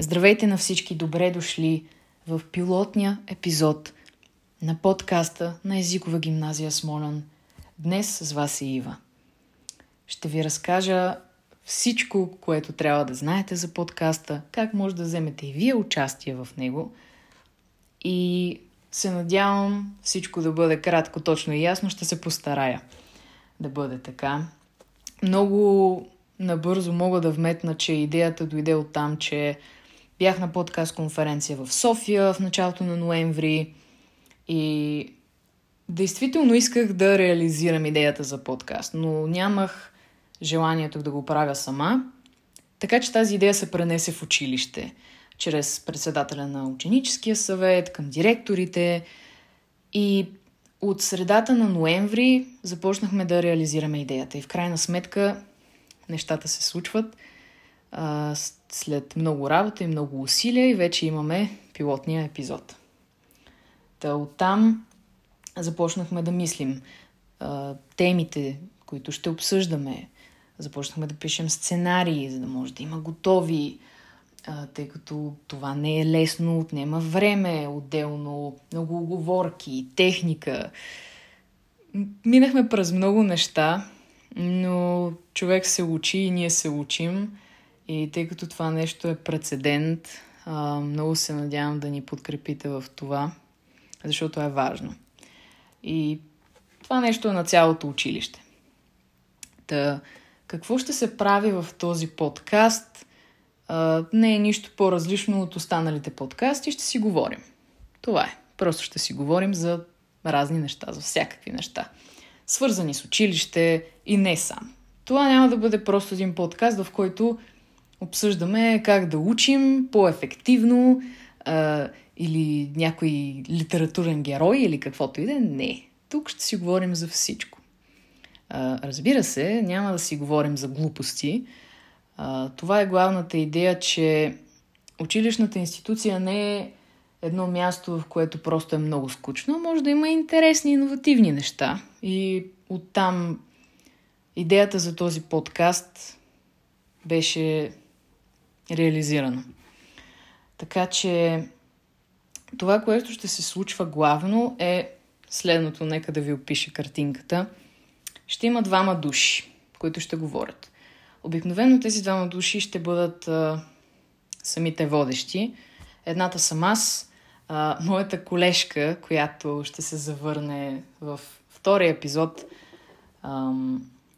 Здравейте на всички, добре дошли в пилотния епизод на подкаста на езикова гимназия Смолян. Днес с вас е Ива. Ще ви разкажа всичко, което трябва да знаете за подкаста, как може да вземете и вие участие в него и се надявам всичко да бъде кратко, точно и ясно. Ще се постарая да бъде така. Много набързо мога да вметна, че идеята дойде от там, че бях на подкаст конференция в София в началото на ноември и действително исках да реализирам идеята за подкаст, но нямах желанието да го правя сама. Така че тази идея се пренесе в училище, чрез председателя на ученическия съвет, към директорите. И от средата на ноември започнахме да реализираме идеята. И в крайна сметка нещата се случват а, след много работа и много усилия и вече имаме пилотния епизод. Та оттам започнахме да мислим а, темите, които ще обсъждаме. Започнахме да пишем сценарии, за да може да има готови, а, тъй като това не е лесно, отнема време, отделно много оговорки, техника. Минахме през много неща, но човек се учи и ние се учим. И тъй като това нещо е прецедент, много се надявам да ни подкрепите в това, защото е важно. И това нещо е на цялото училище. Та, какво ще се прави в този подкаст? Не е нищо по-различно от останалите подкасти, ще си говорим. Това е. Просто ще си говорим за разни неща, за всякакви неща. Свързани с училище и не сам. Това няма да бъде просто един подкаст, в който обсъждаме как да учим по-ефективно а, или някой литературен герой или каквото и да е. Не. Тук ще си говорим за всичко. А, разбира се, няма да си говорим за глупости. А, това е главната идея, че училищната институция не е едно място, в което просто е много скучно. Може да има интересни, иновативни неща. И оттам идеята за този подкаст беше реализирано. Така че това, което ще се случва главно е следното. Нека да ви опиша картинката. Ще има двама души, които ще говорят. Обикновено тези двама души ще бъдат а, самите водещи. Едната съм аз, а, моята колежка, която ще се завърне в втория епизод. А,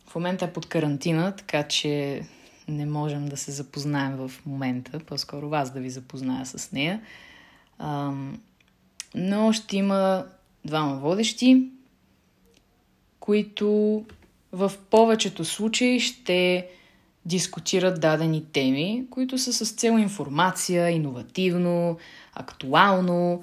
в момента е под карантина, така че не можем да се запознаем в момента, по-скоро вас да ви запозная с нея. Но ще има двама водещи, които в повечето случаи ще дискутират дадени теми, които са с цел информация, иновативно, актуално.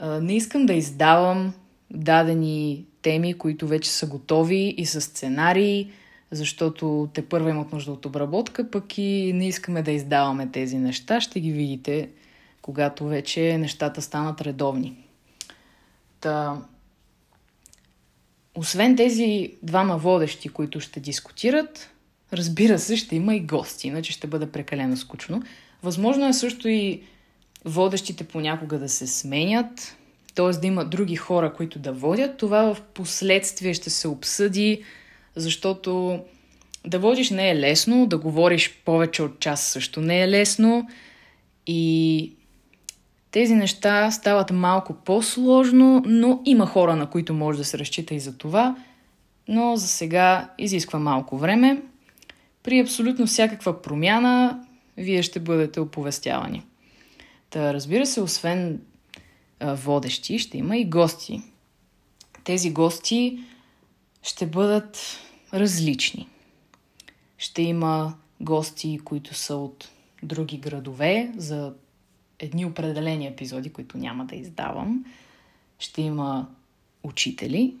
Не искам да издавам дадени теми, които вече са готови и с сценарии, защото те първа имат нужда от обработка, пък и не искаме да издаваме тези неща. Ще ги видите, когато вече нещата станат редовни. Та, освен тези двама водещи, които ще дискутират, разбира се, ще има и гости, иначе ще бъде прекалено скучно. Възможно е също и водещите понякога да се сменят, т.е. да има други хора, които да водят. Това в последствие ще се обсъди защото да водиш не е лесно, да говориш повече от час също не е лесно и тези неща стават малко по-сложно, но има хора, на които може да се разчита и за това, но за сега изисква малко време. При абсолютно всякаква промяна вие ще бъдете оповестявани. Та, разбира се, освен а, водещи, ще има и гости. Тези гости ще бъдат различни. Ще има гости, които са от други градове за едни определени епизоди, които няма да издавам. Ще има учители.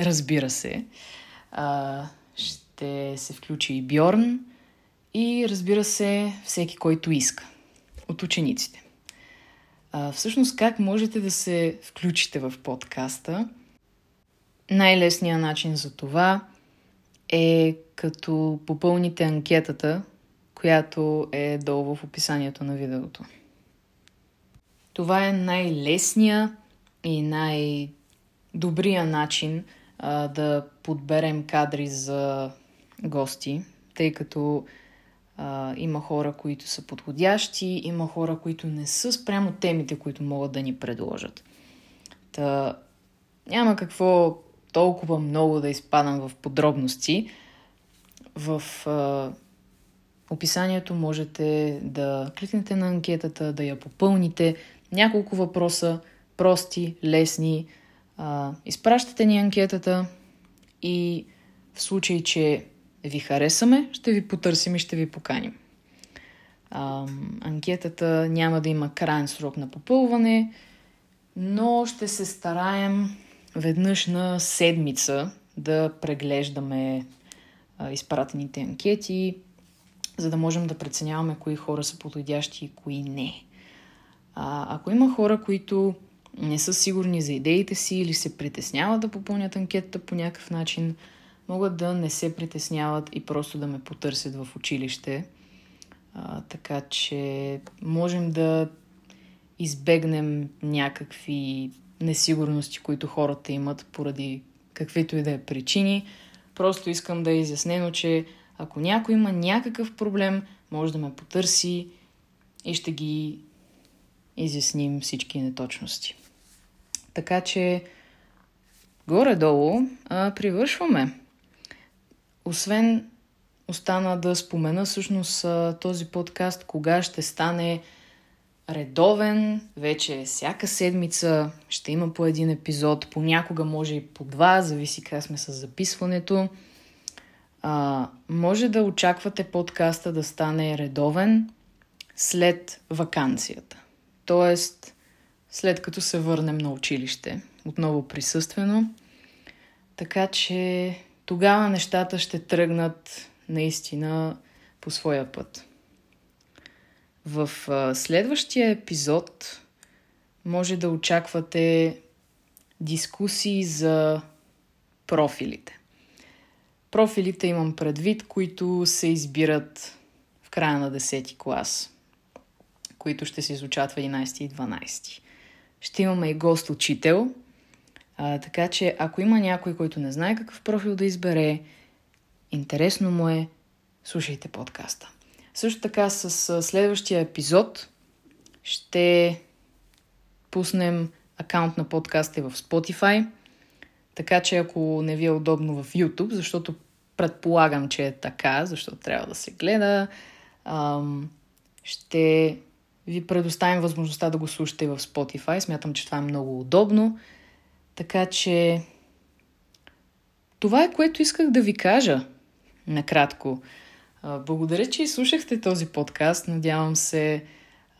Разбира се. Ще се включи и Бьорн. И разбира се, всеки, който иска. От учениците. Всъщност, как можете да се включите в подкаста? Най-лесният начин за това е като попълните анкетата, която е долу в описанието на видеото. Това е най-лесния и най-добрия начин а, да подберем кадри за гости, тъй като а, има хора, които са подходящи, има хора, които не са спрямо темите, които могат да ни предложат. Та, няма какво толкова много да изпадам в подробности. В а, описанието можете да кликнете на анкетата, да я попълните. Няколко въпроса, прости, лесни. А, изпращате ни анкетата и в случай, че ви харесаме, ще ви потърсим и ще ви поканим. А, анкетата няма да има крайен срок на попълване, но ще се стараем веднъж на седмица да преглеждаме а, изпратените анкети, за да можем да преценяваме кои хора са подходящи и кои не. А, ако има хора, които не са сигурни за идеите си или се притесняват да попълнят анкетата по някакъв начин, могат да не се притесняват и просто да ме потърсят в училище. А, така че можем да избегнем някакви несигурности, които хората имат поради каквито и да е причини. Просто искам да е изяснено, че ако някой има някакъв проблем, може да ме потърси и ще ги изясним всички неточности. Така че горе-долу а, привършваме. Освен остана да спомена всъщност този подкаст, кога ще стане редовен, вече всяка седмица ще има по един епизод, понякога може и по два, зависи как сме с записването. А, може да очаквате подкаста да стане редовен след вакансията. Тоест, след като се върнем на училище, отново присъствено. Така че тогава нещата ще тръгнат наистина по своя път. В следващия епизод може да очаквате дискусии за профилите. Профилите имам предвид, които се избират в края на 10 клас, които ще се изучат в 11 и 12. Ще имаме и гост-учител, а, така че ако има някой, който не знае какъв профил да избере, интересно му е, слушайте подкаста. Също така с следващия епизод ще пуснем акаунт на подкаста в Spotify, така че ако не ви е удобно в YouTube, защото предполагам, че е така, защото трябва да се гледа, ще ви предоставим възможността да го слушате в Spotify. Смятам, че това е много удобно. Така че това е което исках да ви кажа накратко. Благодаря, че изслушахте този подкаст. Надявам се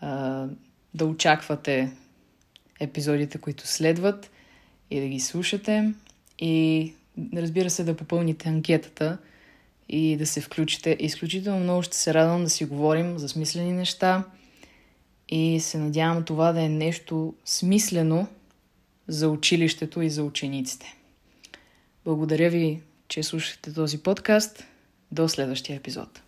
а, да очаквате епизодите, които следват и да ги слушате. И разбира се, да попълните анкетата и да се включите. Изключително много ще се радвам да си говорим за смислени неща и се надявам това да е нещо смислено за училището и за учениците. Благодаря ви, че слушате този подкаст. До следващия епизод.